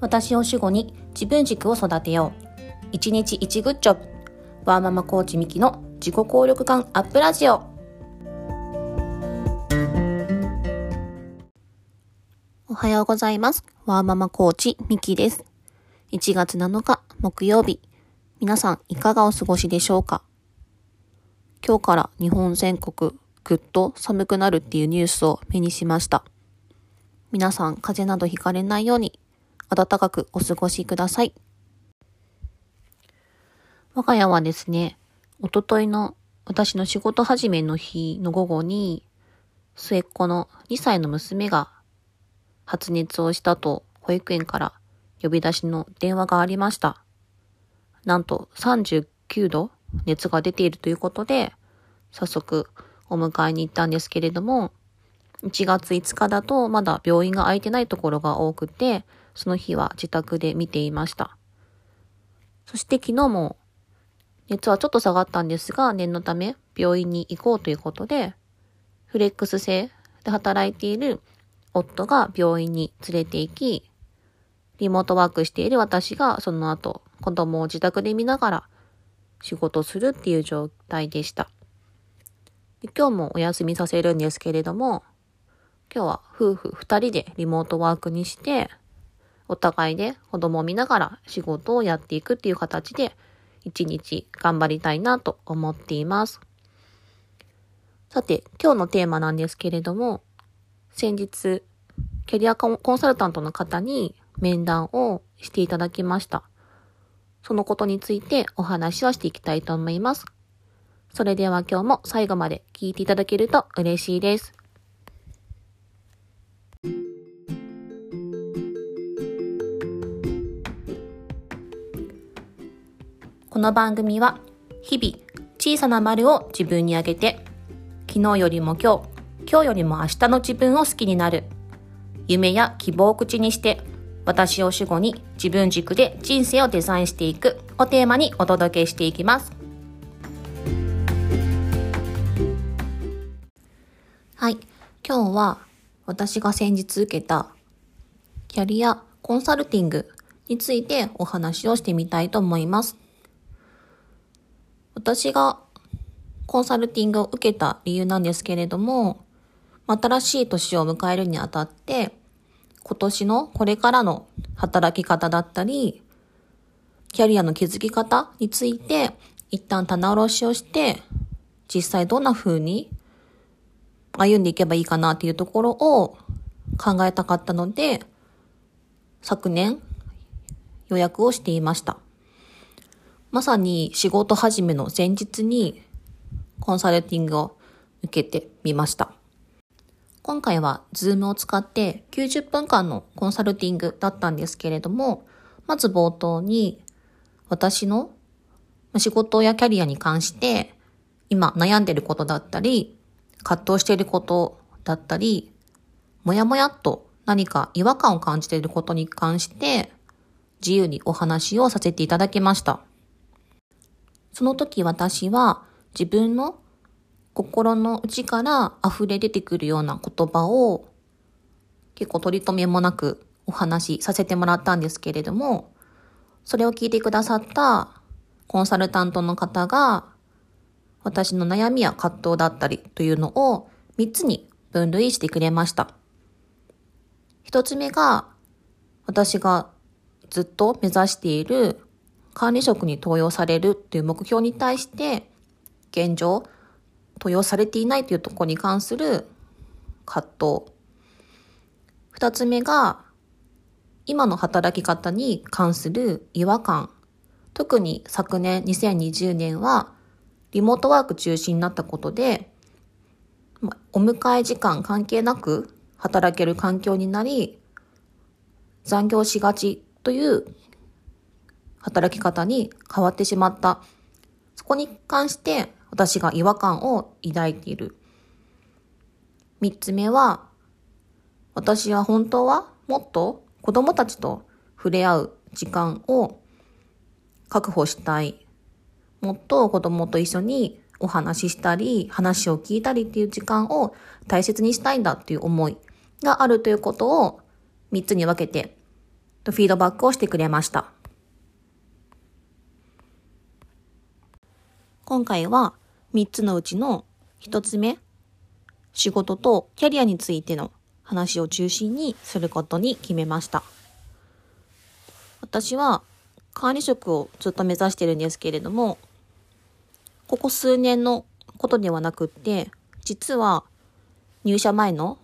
私を主語に自分軸を育てよう。一日一グッジョブ。ワーママコーチミキの自己効力感アップラジオ。おはようございます。ワーママコーチミキです。1月7日木曜日。皆さんいかがお過ごしでしょうか？今日から日本全国ぐっと寒くなるっていうニュースを目にしました。皆さん風邪などひかれないように暖かくお過ごしください。我が家はですね、おとといの私の仕事始めの日の午後に、末っ子の2歳の娘が発熱をしたと保育園から呼び出しの電話がありました。なんと39度熱が出ているということで、早速お迎えに行ったんですけれども、1月5日だとまだ病院が空いてないところが多くて、その日は自宅で見ていました。そして昨日も熱はちょっと下がったんですが、念のため病院に行こうということで、フレックス制で働いている夫が病院に連れて行き、リモートワークしている私がその後子供を自宅で見ながら仕事するっていう状態でした。で今日もお休みさせるんですけれども、今日は夫婦二人でリモートワークにして、お互いで子供を見ながら仕事をやっていくっていう形で、一日頑張りたいなと思っています。さて、今日のテーマなんですけれども、先日、キャリアコンサルタントの方に面談をしていただきました。そのことについてお話をしていきたいと思います。それでは今日も最後まで聞いていただけると嬉しいです。この番組は日々小さな丸を自分にあげて昨日よりも今日、今日よりも明日の自分を好きになる夢や希望を口にして私を主語に自分軸で人生をデザインしていくをテーマにお届けしていきます。はい。今日は私が先日受けたキャリアコンサルティングについてお話をしてみたいと思います。私がコンサルティングを受けた理由なんですけれども、新しい年を迎えるにあたって、今年のこれからの働き方だったり、キャリアの築き方について、一旦棚卸しをして、実際どんな風に歩んでいけばいいかなっていうところを考えたかったので、昨年予約をしていました。まさに仕事始めの前日にコンサルティングを受けてみました。今回は Zoom を使って90分間のコンサルティングだったんですけれども、まず冒頭に私の仕事やキャリアに関して今悩んでることだったり、葛藤していることだったり、もやもやっと何か違和感を感じていることに関して自由にお話をさせていただきました。その時私は自分の心の内から溢れ出てくるような言葉を結構取り留めもなくお話しさせてもらったんですけれども、それを聞いてくださったコンサルタントの方が私の悩みや葛藤だったりというのを3つに分類してくれました。1つ目が私がずっと目指している管理職に登用されるっていう目標に対して、現状、登用されていないというところに関する葛藤。二つ目が、今の働き方に関する違和感。特に昨年2020年は、リモートワーク中心になったことで、お迎え時間関係なく働ける環境になり、残業しがちという働き方に変わってしまった。そこに関して私が違和感を抱いている。三つ目は、私は本当はもっと子供たちと触れ合う時間を確保したい。もっと子供と一緒にお話ししたり、話を聞いたりっていう時間を大切にしたいんだっていう思いがあるということを三つに分けてフィードバックをしてくれました。今回は3つのうちの1つ目、仕事とキャリアについての話を中心にすることに決めました。私は管理職をずっと目指してるんですけれども、ここ数年のことではなくって、実は入社前の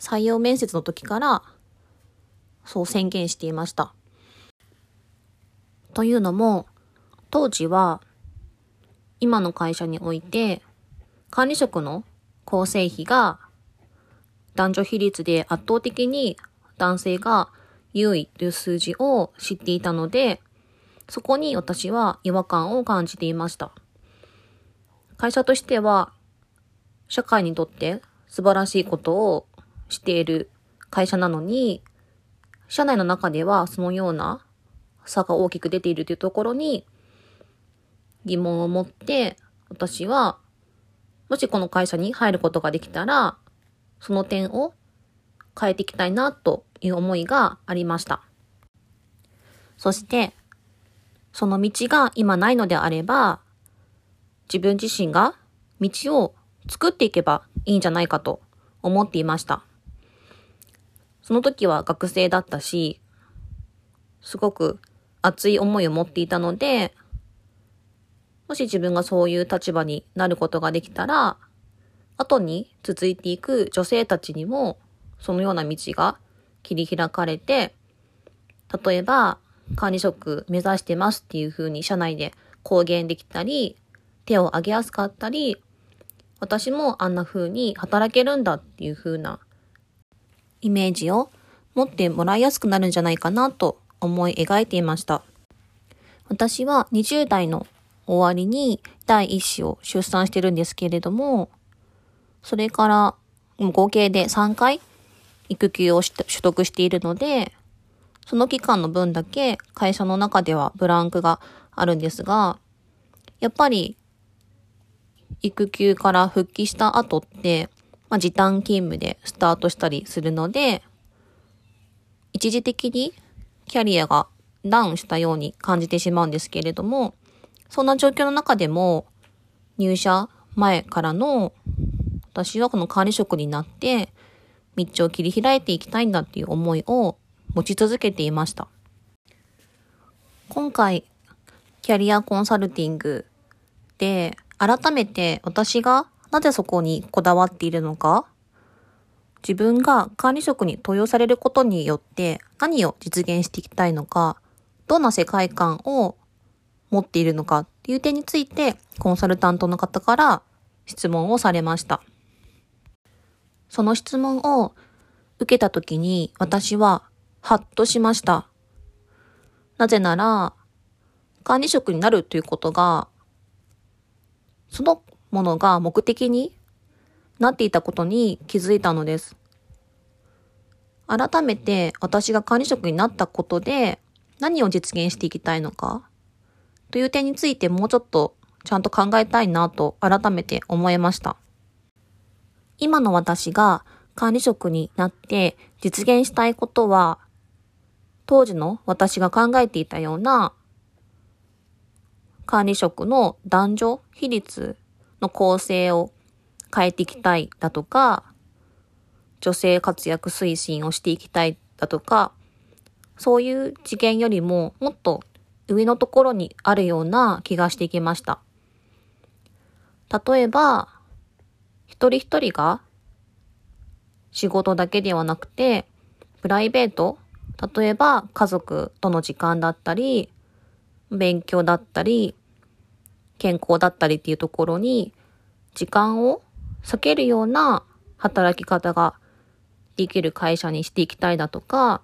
採用面接の時からそう宣言していました。というのも、当時は今の会社において管理職の構成比が男女比率で圧倒的に男性が優位という数字を知っていたので、そこに私は違和感を感じていました。会社としては、社会にとって素晴らしいことをしている会社なのに、社内の中ではそのような差が大きく出ているというところに疑問を持って、私は、もしこの会社に入ることができたら、その点を変えていきたいなという思いがありました。そして、その道が今ないのであれば、自分自身が道を作っていけばいいんじゃないかと思っていました。その時は学生だったし、すごく熱い思いを持っていたので、もし自分がそういう立場になることができたら、後に続いていく女性たちにも、そのような道が切り開かれて、例えば、管理職目指してますっていう風に社内で公言できたり、手を挙げやすかったり、私もあんな風に働けるんだっていう風なイメージを持ってもらいやすくなるんじゃないかなと思い描いていました。私は20代の終わりに第一子を出産してるんですけれども、それから合計で3回育休を取得しているので、その期間の分だけ会社の中ではブランクがあるんですが、やっぱり育休から復帰した後って、まあ、時短勤務でスタートしたりするので、一時的にキャリアがダウンしたように感じてしまうんですけれども、そんな状況の中でも入社前からの私はこの管理職になって道を切り開いていきたいんだっていう思いを持ち続けていました。今回、キャリアコンサルティングで改めて私がなぜそこにこだわっているのか、自分が管理職に登用されることによって何を実現していきたいのか、どんな世界観を持っているのかっていう点についてコンサルタントの方から質問をされました。その質問を受けたときに私はハッとしました。なぜなら、管理職になるということがそのものが目的になっていたことに気づいたのです。改めて私が管理職になったことで何を実現していきたいのかという点についてもうちょっとちゃんと考えたいなと改めて思いました。今の私が管理職になって実現したいことは当時の私が考えていたような管理職の男女比率の構成を変えていきたいだとか、女性活躍推進をしていきたいだとか、そういう次元よりももっと上のところにあるような気がしてきました。例えば、一人一人が仕事だけではなくて、プライベート、例えば家族との時間だったり、勉強だったり、健康だったりっていうところに、時間を避けるような働き方ができる会社にしていきたいだとか、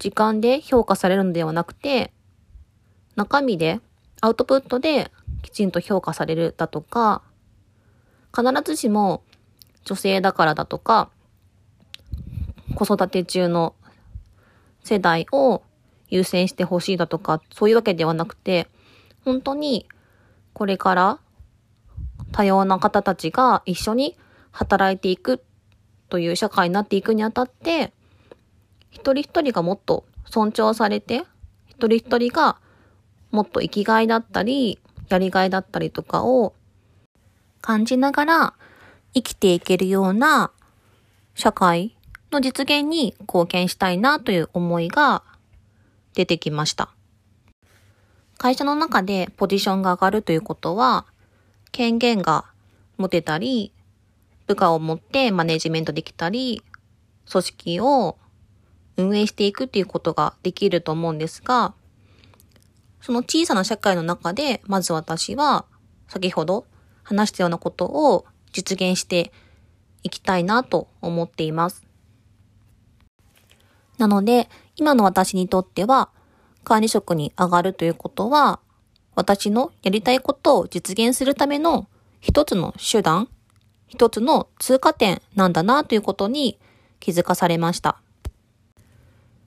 時間で評価されるのではなくて、中身で、アウトプットできちんと評価されるだとか、必ずしも女性だからだとか、子育て中の世代を優先してほしいだとか、そういうわけではなくて、本当にこれから多様な方たちが一緒に働いていくという社会になっていくにあたって、一人一人がもっと尊重されて、一人一人がもっと生きがいだったり、やりがいだったりとかを感じながら生きていけるような社会の実現に貢献したいなという思いが出てきました。会社の中でポジションが上がるということは、権限が持てたり、部下を持ってマネジメントできたり、組織を運営していくっていうことができると思うんですが、その小さな社会の中で、まず私は、先ほど話したようなことを実現していきたいなと思っています。なので、今の私にとっては、管理職に上がるということは、私のやりたいことを実現するための一つの手段、一つの通過点なんだなということに気づかされました。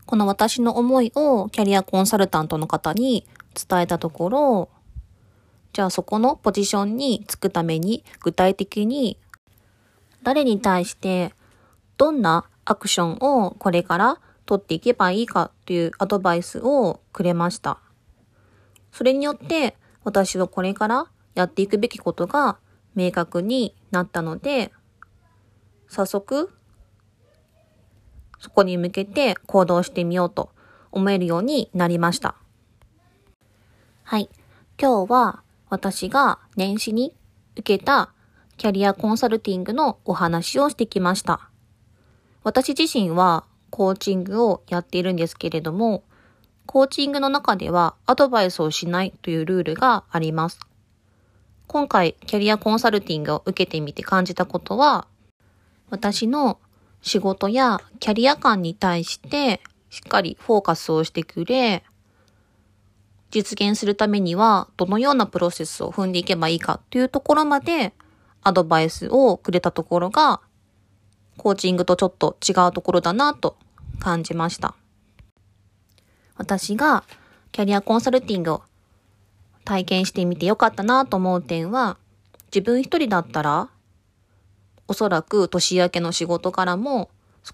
この私の思いをキャリアコンサルタントの方に伝えたところ、じゃあそこのポジションにつくために具体的に誰に対してどんなアクションをこれから取っていけばいいかというアドバイスをくれました。それによって私はこれからやっていくべきことが明確になったので、早速そこに向けて行動してみようと思えるようになりました。はい。今日は私が年始に受けたキャリアコンサルティングのお話をしてきました。私自身はコーチングをやっているんですけれども、コーチングの中ではアドバイスをしないというルールがあります。今回キャリアコンサルティングを受けてみて感じたことは、私の仕事やキャリア感に対してしっかりフォーカスをしてくれ、実現するためにはどのようなプロセスを踏んでいけばいいかというところまでアドバイスをくれたところが、コーチングとちょっと違うところだなと感じました。私がキャリアコンサルティングを体験してみてよかったなと思う点は、自分一人だったらおそらく年明けの仕事からも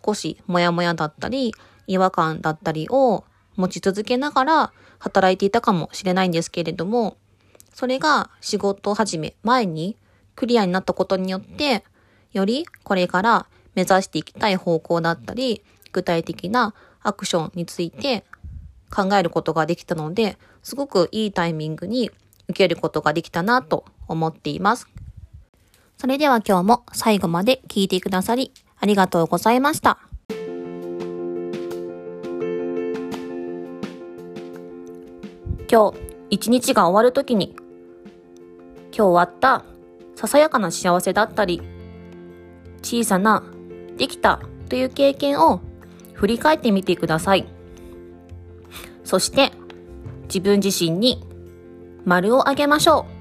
少しモヤモヤだったり違和感だったりを持ち続けながら働いていたかもしれないんですけれども、それが仕事始め前にクリアになったことによって、よりこれから目指していきたい方向だったり、具体的なアクションについて考えることができたので、すごくいいタイミングに受けることができたなと思っています。それでは今日も最後まで聞いてくださりありがとうございました。今日一日が終わるときに今日あったささやかな幸せだったり小さなできたという経験を振り返ってみてください。そして自分自身に丸をあげましょう。